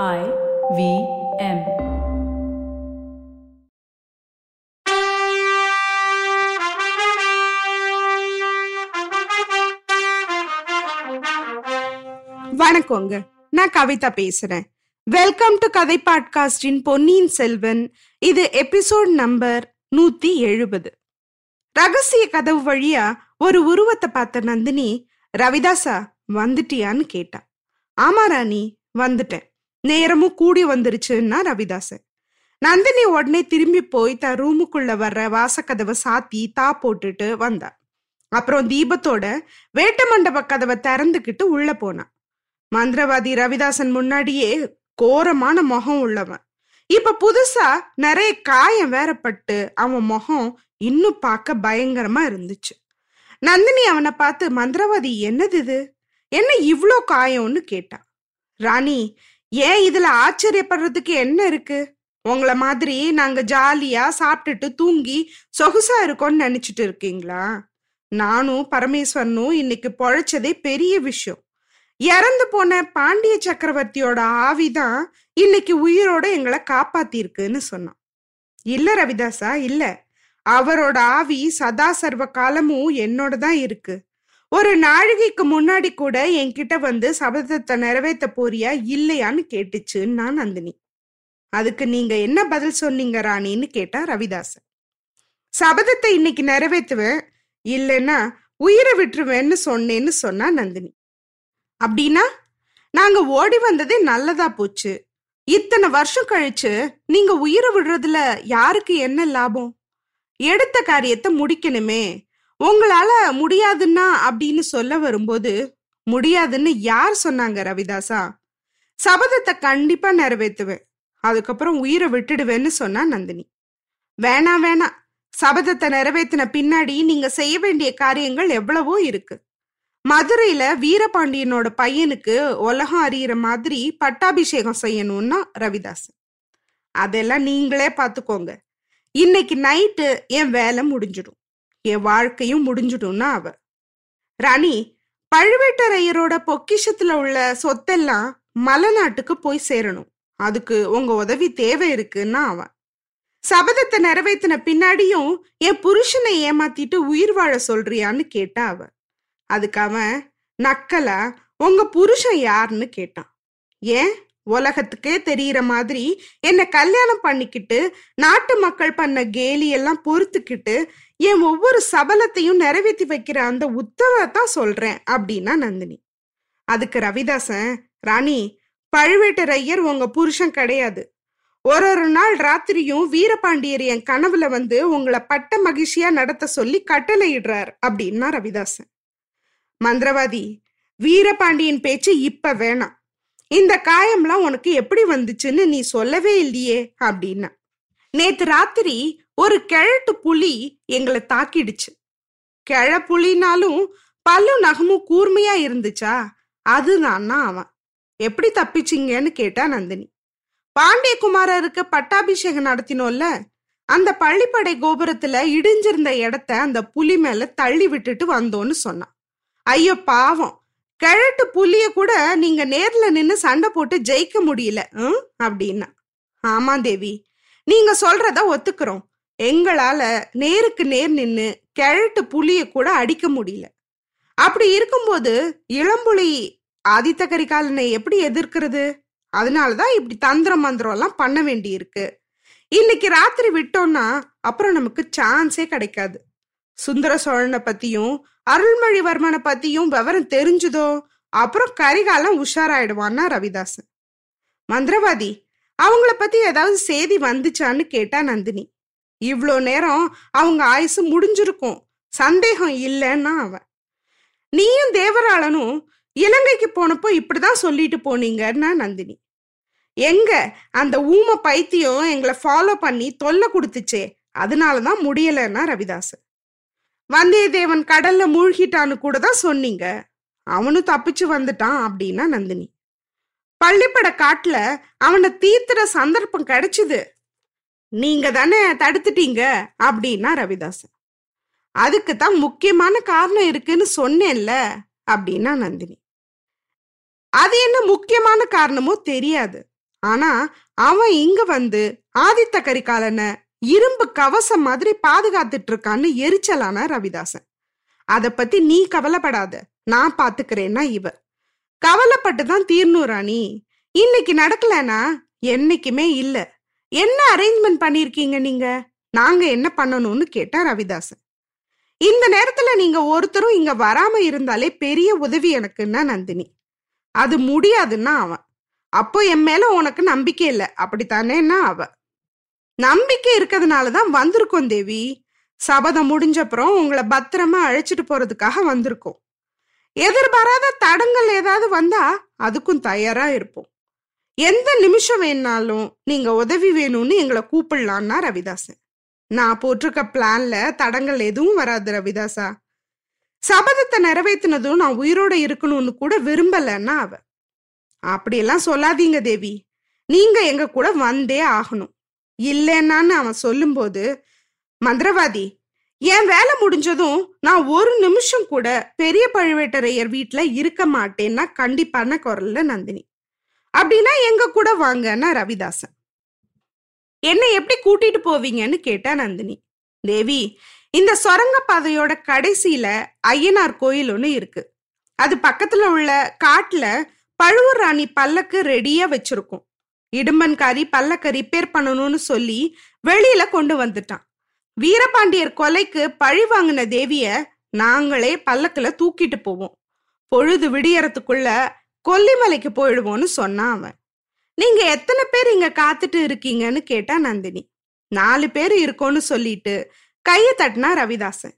I V M. வணக்கங்க. நான் கவிதா பேசுறேன். வெல்கம் டு கதை பாட்காஸ்டின் பொன்னியின் செல்வன். இது எபிசோட் நம்பர் நூத்தி எழுபது. ரகசிய கதவு வழியா ஒரு உருவத்தை பார்த்த நந்தினி ரவிதாசா வந்துட்டியான்னு கேட்டா. ஆமா ராணி வந்துட்டேன். நேரமும் கூடி வந்துருச்சுன்னா ரவிதாசன் நந்தினி உடனே திரும்பி போய் தன் ரூமுக்குள்ள வர்ற வாசக்கதவை சாத்தி தா போட்டுட்டு வந்தா. அப்புறம் தீபத்தோட வேட்ட மண்டப கதவை திறந்துக்கிட்டு உள்ள போனான் மந்திரவாதி ரவிதாசன் முன்னாடியே கோரமான முகம் உள்ளவன். இப்ப புதுசா நிறைய காயம் வேறப்பட்டு அவன் முகம் இன்னும் பார்க்க பயங்கரமா இருந்துச்சு. நந்தினி அவனை பார்த்து மந்திரவாதி என்னது இது? என்ன இவ்வளோ காயம்னு கேட்டான் ராணி ஏன் இதுல ஆச்சரியப்படுறதுக்கு என்ன இருக்கு? உங்களை மாதிரி நாங்க ஜாலியா சாப்பிட்டுட்டு தூங்கி சொகுசா இருக்கோம்னு நினைச்சிட்டு இருக்கீங்களா? நானும் பரமேஸ்வரனும் இன்னைக்கு பொழைச்சதே பெரிய விஷயம். இறந்து போன பாண்டிய சக்கரவர்த்தியோட ஆவிதான் இன்னைக்கு உயிரோட எங்களை காப்பாத்திருக்குன்னு சொன்னான். இல்ல ரவிதாசா இல்ல. அவரோட ஆவி சதா சர்வ காலமும் என்னோட தான் இருக்கு. ஒரு நாழிகைக்கு முன்னாடி கூட என்கிட்ட வந்து சபதத்தை நிறைவேற்ற போறியா இல்லையான்னு கேட்டுச்சுன்னு நான் நந்தினி. அதுக்கு நீங்க என்ன பதில் சொன்னீங்க ராணின்னு கேட்டா ரவிதாசன். சபதத்தை இன்னைக்கு நிறைவேற்றுவேன் இல்லைன்னா உயிரை விட்டுருவேன்னு சொன்னேன்னு சொன்னா நந்தினி. அப்படின்னா நாங்க ஓடி வந்ததே நல்லதா போச்சு. இத்தனை வருஷம் கழிச்சு நீங்க உயிரை விடுறதுல யாருக்கு என்ன லாபம்? எடுத்த காரியத்தை முடிக்கணுமே உங்களால முடியாதுன்னா அப்படின்னு சொல்ல வரும்போது முடியாதுன்னு யார் சொன்னாங்க ரவிதாசா சபதத்தை கண்டிப்பா நிறைவேற்றுவேன். அதுக்கப்புறம் உயிரை விட்டுடுவேன்னு சொன்னா நந்தினி. வேணாம் வேணாம். சபதத்தை நிறைவேற்றின பின்னாடி நீங்க செய்ய வேண்டிய காரியங்கள் எவ்வளவோ இருக்கு. மதுரையில வீரபாண்டியனோட பையனுக்கு உலகம் அறியிற மாதிரி பட்டாபிஷேகம் செய்யணும்னா ரவிதாசன் அதெல்லாம் நீங்களே பார்த்துக்கோங்க. இன்னைக்கு நைட்டு என் வேலை முடிஞ்சிடும். என் வாழ்க்கையும் முடிஞ்சிடும்னா அவ ராணி பழுவேட்டரையரோட பொக்கிஷத்துல உள்ள சொத்தெல்லாம் மலைநாட்டுக்கு போய் சேரணும். அதுக்கு உங்க உதவி தேவை இருக்குன்னா அவன் சபதத்தை நிறைவேத்தின பின்னாடியும் என் புருஷனை ஏமாத்திட்டு உயிர் வாழ சொல்றியான்னு கேட்டா அவ அதுக்கு அவன் நக்கலா உங்க புருஷன் யாருன்னு கேட்டான். ஏன்? உலகத்துக்கே தெரியற மாதிரி என்னை கல்யாணம் பண்ணிக்கிட்டு நாட்டு மக்கள் பண்ண கேலி எல்லாம் பொறுத்துக்கிட்டு என் ஒவ்வொரு சபலத்தையும் நிறைவேற்றி வைக்கிற அந்த உத்தவத்தான் சொல்றேன் அப்படின்னா நந்தினி. அதுக்கு ரவிதாசன் ராணி பழுவேட்டரையர் உங்க புருஷன் கிடையாது. ஒரு ஒரு நாள் ராத்திரியும் வீரபாண்டியர் என் கனவுல வந்து உங்களை பட்ட மகிழ்ச்சியா நடத்த சொல்லி கட்டளையிடுறார் அப்படின்னா ரவிதாசன். மந்திரவாதி வீரபாண்டியன் பேச்சு இப்ப வேணாம். இந்த காயம்லாம் உனக்கு எப்படி வந்துச்சுன்னு நீ சொல்லவே இல்லையே அப்படின்னா. நேத்து ராத்திரி ஒரு கிழட்டு புலி எங்களை தாக்கிடுச்சு. கிழ புலினாலும் பல்லும் நகமும் கூர்மையா இருந்துச்சா? அதுதான்னா அவன். எப்படி தப்பிச்சிங்கன்னு கேட்டா நந்தினி. பாண்டியகுமாரருக்கு பட்டாபிஷேகம் நடத்தினோம்ல அந்த பள்ளிப்படை கோபுரத்துல இடிஞ்சிருந்த இடத்த அந்த புலி மேல தள்ளி விட்டுட்டு வந்தோன்னு சொன்னான். ஐயோ பாவம். கிழட்டு புலிய கூட நீங்க நேர்ல நின்னு சண்டை போட்டு ஜெயிக்க முடியல ம்? அப்படின்னா. ஆமா தேவி. நீங்க சொல்றத ஒத்துக்கிறோம். எங்களால நேருக்கு நேர் நின்னு கிழட்டு புலிய கூட அடிக்க முடியல. அப்படி இருக்கும்போது இளம்புலி ஆதித்த கரிகாலனை எப்படி எதிர்க்கிறது? அதனாலதான் இப்படி தந்திர மந்திரம் எல்லாம் பண்ண வேண்டி இருக்கு இன்னைக்கு ராத்திரி விட்டோம்னா அப்புறம் நமக்கு சான்ஸே கிடைக்காது. சுந்தர சோழனை பத்தியும் அருள்மொழிவர்மனை பத்தியும் விவரம் தெரிஞ்சுதோ? அப்புறம் கரிகாலம் உஷாராயிடுவான்னா ரவிதாசன். மந்திரவாதி அவங்கள பத்தி ஏதாவது செய்தி வந்துச்சான்னு கேட்டா நந்தினி. இவ்வளோ நேரம் அவங்க ஆயுசு முடிஞ்சிருக்கும். சந்தேகம் இல்லைன்னா அவன் நீயும் தேவராளனும் இலங்கைக்கு போனப்போ இப்படிதான் சொல்லிட்டு போனீங்கன்னா நந்தினி. எங்க அந்த ஊம பைத்தியம் எங்களை ஃபாலோ பண்ணி தொல்லை கொடுத்துச்சே அதனாலதான் முடியலன்னா ரவிதாசன் வந்தியத்தேவன் கடல்ல மூழ்கிட்டான்னு கூட தான் சொன்னீங்க. அவனும் தப்பிச்சு வந்துட்டான் அப்படின்னா நந்தினி. பள்ளிப்பட காட்டுல அவனை தீர்த்துற சந்தர்ப்பம் கிடைச்சுது. நீங்க தானே தடுத்துட்டீங்க அப்படின்னா ரவிதாசன் அதுக்கு தான் முக்கியமான காரணம் இருக்குன்னு சொன்னேன்ல அப்படின்னா நந்தினி. அது என்ன முக்கியமான காரணமோ தெரியாது. ஆனா அவன் இங்க வந்து ஆதித்த கரிகாலனை இரும்பு கவசம் மாதிரி பாதுகாத்துட்டு இருக்கான்னு எரிச்சலான ரவிதாசன். அத பத்தி நீ கவலைப்படாத. நான் பாத்துக்கிறேன்னா இவ. கவலைப்பட்டு தான் தீர்ணும் ராணி. இன்னைக்கு நடக்கலனா என்னைக்குமே இல்லை. என்ன அரேஞ்ச்மெண்ட் பண்ணிருக்கீங்க நீங்க? நாங்க என்ன பண்ணணும்னு கேட்டா ரவிதாசன். இந்த நேரத்துல நீங்க ஒருத்தரும் இங்க வராம இருந்தாலே பெரிய உதவி எனக்குன்னா நந்தினி. அது முடியாதுன்னா அவன். அப்போ என் மேல உனக்கு நம்பிக்கை இல்லை. அப்படித்தானேன்னா அவ. நம்பிக்கை இருக்கிறதுனாலதான் வந்திருக்கோம் தேவி. சபதம் முடிஞ்சப்புறம் உங்களை பத்திரமா அழைச்சிட்டு போறதுக்காக வந்திருக்கோம். எதிர்பாராத தடங்கள் ஏதாவது வந்தா அதுக்கும் தயாரா இருப்போம். எந்த நிமிஷம் வேணாலும் நீங்க உதவி வேணும்னு எங்களை கூப்பிடலான்னா ரவிதாசன் நான் போட்டிருக்க பிளான்ல தடங்கள் எதுவும் வராது ரவிதாசா சபதத்தை நிறைவேற்றினதும் நான் உயிரோட இருக்கணும்னு கூட விரும்பலன்னா அவ. அப்படியெல்லாம் சொல்லாதீங்க தேவி. நீங்க எங்க கூட வந்தே ஆகணும். இல்லைன்னான்னு அவன் சொல்லும்போது மந்திரவாதி என் வேலை முடிஞ்சதும் நான் ஒரு நிமிஷம் கூட பெரிய பழுவேட்டரையர் வீட்டுல இருக்க மாட்டேன்னா கண்டிப்பான குரல்ல நந்தினி. அப்படின்னா எங்க கூட வாங்கன்னா ரவிதாசன். என்னை எப்படி கூட்டிட்டு போவீங்கன்னு கேட்டா நந்தினி. தேவி இந்த சுரங்க பாதையோட கடைசியில ஐயனார் கோயில் ஒன்று இருக்கு. அது பக்கத்துல உள்ள காட்டுல பழுவூர் ராணி பல்லக்கு ரெடியா வச்சிருக்கும். இடும்பன்காரி பல்லக்க ரிப்பேர் பண்ணணும்னு சொல்லி வெளியில கொண்டு வந்துட்டான். வீரபாண்டியர் கொலைக்கு பழி வாங்கின தேவிய நாங்களே பல்லக்குல தூக்கிட்டு போவோம். பொழுது விடியறதுக்குள்ள கொல்லிமலைக்கு போயிடுவோன்னு சொன்னான் அவன். நீங்க எத்தனை பேர் இங்க காத்துட்டு இருக்கீங்கன்னு கேட்டா நந்தினி. நாலு பேர் இருக்கோன்னு சொல்லிட்டு கைய தட்டினா ரவிதாசன்.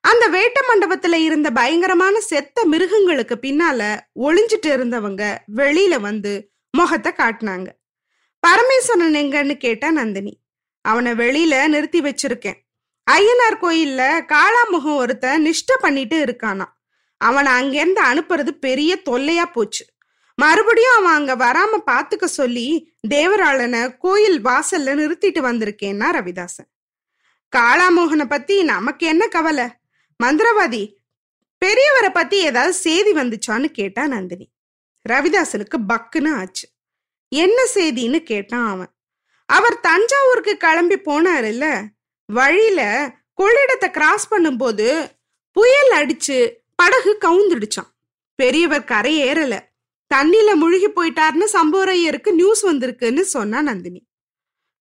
அந்த வேட்ட மண்டபத்துல இருந்த பயங்கரமான செத்த மிருகங்களுக்கு பின்னால ஒளிஞ்சிட்டு இருந்தவங்க வெளியில வந்து முகத்தை காட்டினாங்க. பரமேஸ்வரன் எங்கன்னு கேட்டா நந்தினி. அவனை வெளியில நிறுத்தி வச்சிருக்கேன். ஐயனார் கோயில்ல காளாமுகம் ஒருத்த நிஷ்ட பண்ணிட்டு இருக்கானா அவனை அங்கேருந்து அனுப்புறது பெரிய தொல்லையா போச்சு. மறுபடியும் அவன் அங்க வராம பாத்துக்க சொல்லி தேவராளனை கோயில் வாசல்ல நிறுத்திட்டு வந்திருக்கேன்னா ரவிதாசன். காளாமோகனை பத்தி நமக்கு என்ன கவலை? மந்திரவாதி பெரியவரை பத்தி ஏதாவது செய்தி வந்துச்சான்னு கேட்டா நந்தினி. ரவிதாசனுக்கு பக்குன்னு ஆச்சு. என்ன செய்தின்னு கேட்டான் அவன். அவர் தஞ்சாவூருக்கு கிளம்பி போனார் இல்ல வழியில கொள்ளிடத்தை கிராஸ் பண்ணும்போது புயல் அடிச்சு படகு கவுந்துடுச்சான் பெரியவர் கரை ஏறல. தண்ணில முழுகி போயிட்டாருன்னு சம்போரையருக்கு நியூஸ் வந்திருக்குன்னு சொன்னா நந்தினி.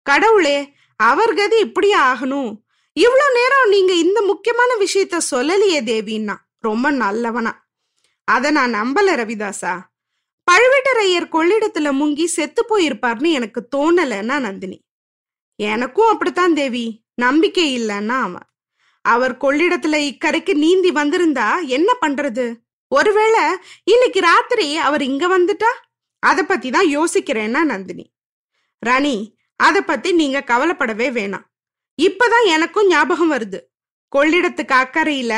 கடவுளே அவர் கதி இப்படி ஆகணும்? இவ்வளோ நேரம் நீங்க இந்த முக்கியமான விஷயத்த சொல்லலையே தேவின்னா ரொம்ப நல்லவனா. அத நான் நம்பல ரவிதாசா. பழுவேட்டரையர் கொள்ளிடத்துல முங்கி செத்து போயிருப்பார்னு எனக்கு தோணலன்னா நந்தினி. எனக்கும் அப்படித்தான் தேவி. நம்பிக்கை இல்லைன்னா அவன். அவர் கொள்ளிடத்துல இக்கரைக்கு நீந்தி வந்திருந்தா என்ன பண்றது? ஒருவேளை இன்னைக்கு ராத்திரி அவர் இங்க வந்துட்டா? அத பத்தி தான் யோசிக்கிறேன்னா நந்தினி. ராணி அத பத்தி நீங்க கவலைப்படவே வேணாம். இப்பதான் எனக்கும் ஞாபகம் வருது. கொள்ளிடத்துக்கு அக்கறையில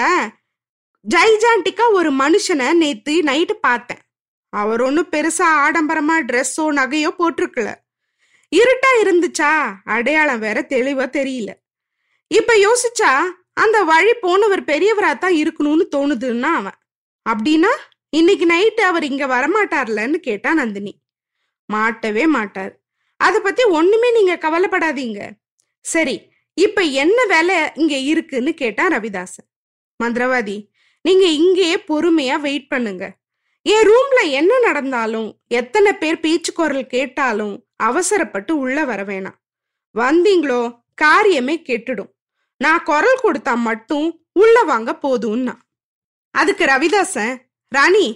ஜைஜாண்டிக்கா ஒரு மனுஷனை நேத்து நைட்டு பார்த்தேன். அவர் ஒன்னும் பெருசா ஆடம்பரமா ட்ரெஸ்ஸோ நகையோ போட்டிருக்கல. இருட்டா இருந்துச்சா? அடையாளம் வேற தெளிவா தெரியல. இப்ப யோசிச்சா அந்த வழி போனவர் பெரியவரா தான் இருக்கணும்னு தோணுதுன்னா அவன். அப்படின்னா இன்னைக்கு நைட்டு அவர் இங்க வரமாட்டார்லன்னு கேட்டா நந்தினி. மாட்டவே மாட்டார். அதை பத்தி ஒண்ணுமே நீங்க கவலைப்படாதீங்க. சரி இப்ப என்ன வேலை இங்க இருக்குன்னு கேட்டா ரவிதாசன். மந்திரவாதி நீங்க இங்கேயே பொறுமையா வெயிட் பண்ணுங்க. என் ரூம்ல என்ன நடந்தாலும் எத்தனை பேர் பேச்சு குரல் கேட்டாலும் அவசரப்பட்டு உள்ள வர வேணாம். வந்தீங்களோ காரியமே கெட்டுடும். நான் குரல் கொடுத்தா மட்டும் உள்ள வாங்க போதும்னா. அதுக்கு ரவிதாசன் ராணி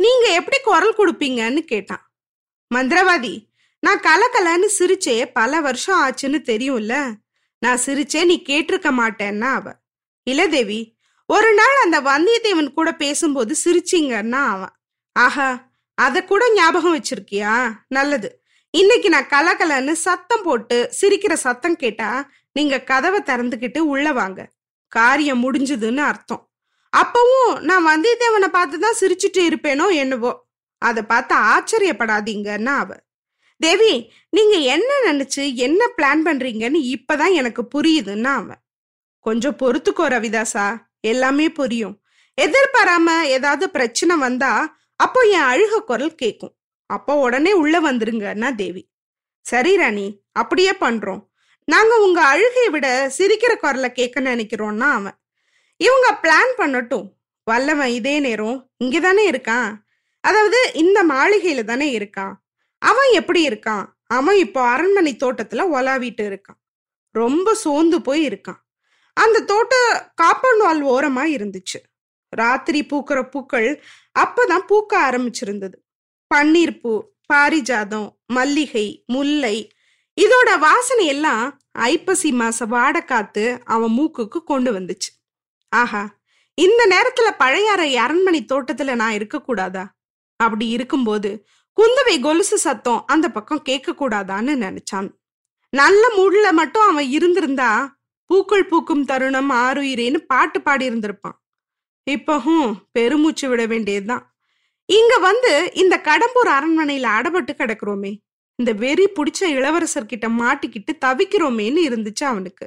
நீங்க எப்படி குரல் கொடுப்பீங்கன்னு கேட்டான். மந்திரவாதி நான் கலக்கலன்னு சிரிச்சே பல வருஷம் ஆச்சுன்னு தெரியும்ல. நான் சிரிச்சே நீ கேட்டிருக்க மாட்டேன்னா அவ. இல்ல தேவி ஒரு நாள் அந்த வந்தியத்தேவன் கூட பேசும்போது சிரிச்சிங்கன்னா அவன். ஆஹா அத கூட ஞாபகம் வச்சிருக்கியா? நல்லது. இன்னைக்கு நான் கலகலன்னு சத்தம் போட்டு சிரிக்கிற சத்தம் கேட்டா நீங்க கதவை திறந்துக்கிட்டு உள்ள வாங்க. காரியம் முடிஞ்சதுன்னு அர்த்தம். அப்பவும் நான் வந்தியத்தேவனை பார்த்து தான் சிரிச்சுட்டு இருப்பேனோ என்னவோ. அதை பார்த்து ஆச்சரியப்படாதீங்கன்னா அவ. தேவி நீங்க என்ன நினைச்சு என்ன பிளான் பண்றீங்கன்னு இப்பதான் எனக்கு புரியுதுன்னா அவன் கொஞ்சம் பொறுத்துக்கோ ரவிதாசா எல்லாமே புரியும். எதிர்பாராம ஏதாவது பிரச்சனை வந்தா அப்போ என் அழுக குரல் கேட்கும் அப்போ உடனே உள்ள வந்துருங்கன்னா தேவி. சரி ராணி அப்படியே பண்றோம். நாங்க உங்க அழுகையை விட சிரிக்கிற குரல கேட்க நினைக்கிறோம்னா அவன். இவங்க பிளான் பண்ணட்டும். வல்லவன் இதே நேரம் இங்கதானே இருக்கான். அதாவது இந்த மாளிகையில தானே இருக்கான். அவன் எப்படி இருக்கான்? அவன் இப்போ அரண்மனை தோட்டத்துல ஒலாவிட்டு இருக்கான். ரொம்ப சோர்ந்து போய் இருக்கான். அந்த தோட்டம் காம்பவுண்ட் வால் ஓரமா இருந்துச்சு. ராத்திரி பூக்கிற பூக்கள் அப்பதான் பூக்க ஆரம்பிச்சிருந்தது. பன்னீர் பூ பாரிஜாதம் மல்லிகை முல்லை இதோட வாசனை எல்லாம் ஐப்பசி மாச வாடக்காத்து அவன் மூக்குக்கு கொண்டு வந்துச்சு. ஆஹா இந்த நேரத்துல பழையாறை அரண்மனை தோட்டத்துல நான் இருக்கக்கூடாதா அப்படி இருக்கும்போது குந்தவை கொலுசு சத்தம் அந்த பக்கம் கேட்க கூடாதான்னு நினைச்சான். நல்ல மூடுல மட்டும் அவன் இருந்திருந்தா பூக்கள் பூக்கும் தருணம் ஆறுயிரேன்னு பாட்டு பாடி இருந்திருப்பான் இப்பவும் பெருமூச்சு விட வேண்டியதுதான். இங்க வந்து இந்த கடம்பூர் அரண்மனையில அடபட்டு கிடக்குறோமே இந்த வெறி பிடிச்ச இளவரசர்கிட்ட மாட்டிக்கிட்டு தவிக்கிறோமேன்னு இருந்துச்சு அவனுக்கு.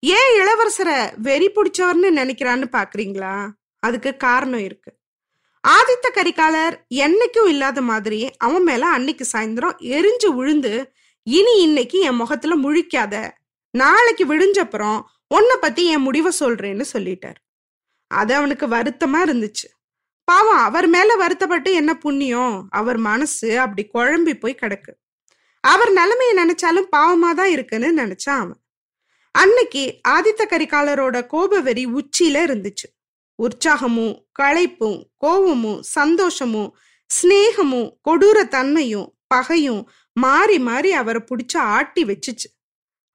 ஏன் இளவரசரை வெறி பிடிச்சவர்னு நினைக்கிறான்னு பாக்குறீங்களா? அதுக்கு காரணம் இருக்கு. ஆதித்த கரிகாலர் என்னைக்கும் இல்லாத மாதிரி அவன் மேல அன்னைக்கு சாயந்தரம் எரிஞ்சு விழுந்து இனி இன்னைக்கு என் முகத்துல முழிக்காத நாளைக்கு விடிஞ்சப்புறம் உன்னை பத்தி என் முடிவை சொல்றேன்னு சொல்லிட்டார். அது அவனுக்கு வருத்தமா இருந்துச்சு. பாவம் அவர் மேல வருத்தப்பட்டு என்ன புண்ணியம்? அவர் மனசு அப்படி குழம்பி போய் கிடக்கு. அவர் நிலைமையை நினைச்சாலும் பாவமா தான் இருக்குன்னு நினைச்சான் அவன். அன்னைக்கு ஆதித்த கரிகாலரோட கோப வெறி உச்சியில இருந்துச்சு. உற்சாகமும் களைப்பும் கோபமும் சந்தோஷமும் சிநேகமும் கொடூர தன்மையும் பகையும் மாறி மாறி அவரை பிடிச்சு ஆட்டி வச்சுச்சு.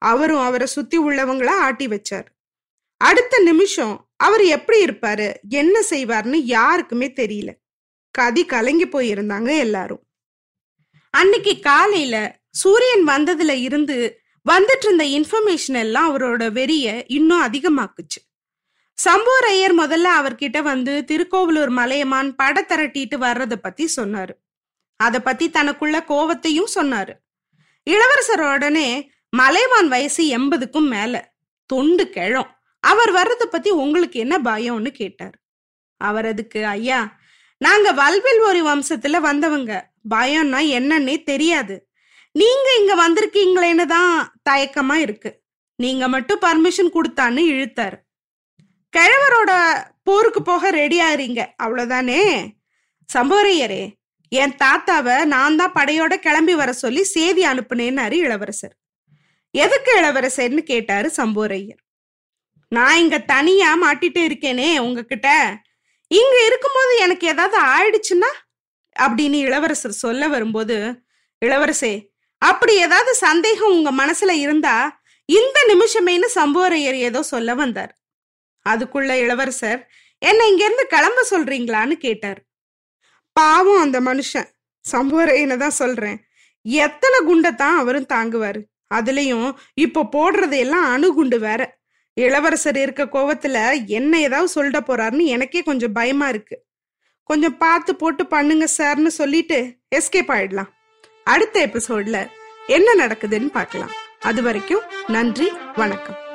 அவரும் அவரை சுத்தி உள்ளவங்கள ஆட்டி வச்சார். அடுத்த நிமிஷம் அவர் எப்படி இருப்பாரு? என்ன செய்வார்னு யாருக்குமே தெரியல. கதி கலங்கி போயிருந்தாங்க எல்லாரும். அன்னைக்கு காலையில சூரியன் வந்ததுல இருந்து வந்துட்டு இருந்த இன்ஃபர்மேஷன் எல்லாம் அவரோட வெறிய இன்னும் அதிகமாக்குச்சு. சம்போரையர் முதல்ல அவர்கிட்ட வந்து திருக்கோவிலூர் மலையமான் பட திரட்டிட்டு வர்றத பத்தி சொன்னாரு. அத பத்தி தனக்குள்ள கோவத்தையும் சொன்னாரு. இளவரசர் உடனே மலைவான் வயசு எண்பதுக்கும் மேல தொண்டு கிழம். அவர் வர்றத பத்தி உங்களுக்கு என்ன பயம்னு கேட்டார். அவர் அதுக்கு ஐயா நாங்க வல்வில் ஒரு வம்சத்துல வந்தவங்க. பயம்னா என்னன்னே தெரியாது. நீங்க இங்க வந்திருக்கீங்களேன்னு தான் தயக்கமா இருக்கு. நீங்க மட்டும் பர்மிஷன் கொடுத்தான்னு இழுத்தார். கிழவரோட போருக்கு போக ரெடி ஆறீங்க அவ்வளவுதானே? சம்போரையரே என் தாத்தாவை நான் தான் படையோட கிளம்பி வர சொல்லி செய்தி அனுப்புனேன்னாரு இளவரசர். எதுக்கு இளவரசர்னு கேட்டாரு சம்போரையர். நான் இங்க தனியா மாட்டிட்டு இருக்கேனே உங்ககிட்ட. இங்க இருக்கும்போது எனக்கு ஏதாவது ஆயிடுச்சுன்னா? அப்படின்னு இளவரசர் சொல்ல வரும்போது இளவரசே அப்படி ஏதாவது சந்தேகம் உங்க மனசுல இருந்தா இந்த நிமிஷமேனு சம்புவரையர் ஏதோ சொல்ல வந்தார். அதுக்குள்ள இளவரசர் என்ன இங்க இருந்து கிளம்ப சொல்றீங்களான்னு கேட்டார். பாவம் அந்த மனுஷன். சம்புவரையனை தான் சொல்றேன். எத்தனை குண்டத்தான் அவரும் தாங்குவாரு. அதுலயும் இப்போ போடுறது எல்லாம் அணுகுண்டு வேற. இளவரசர் இருக்க கோவத்துல என்ன ஏதாவது சொல்லிட போறாருன்னு எனக்கே கொஞ்சம் பயமா இருக்கு. கொஞ்சம் பார்த்து போட்டு பண்ணுங்க சார்னு சொல்லிட்டு எஸ்கேப் ஆயிடலாம். அடுத்த எபிசோட்ல என்ன நடக்குதுன்னு பார்க்கலாம். அது வரைக்கும் நன்றி வணக்கம்.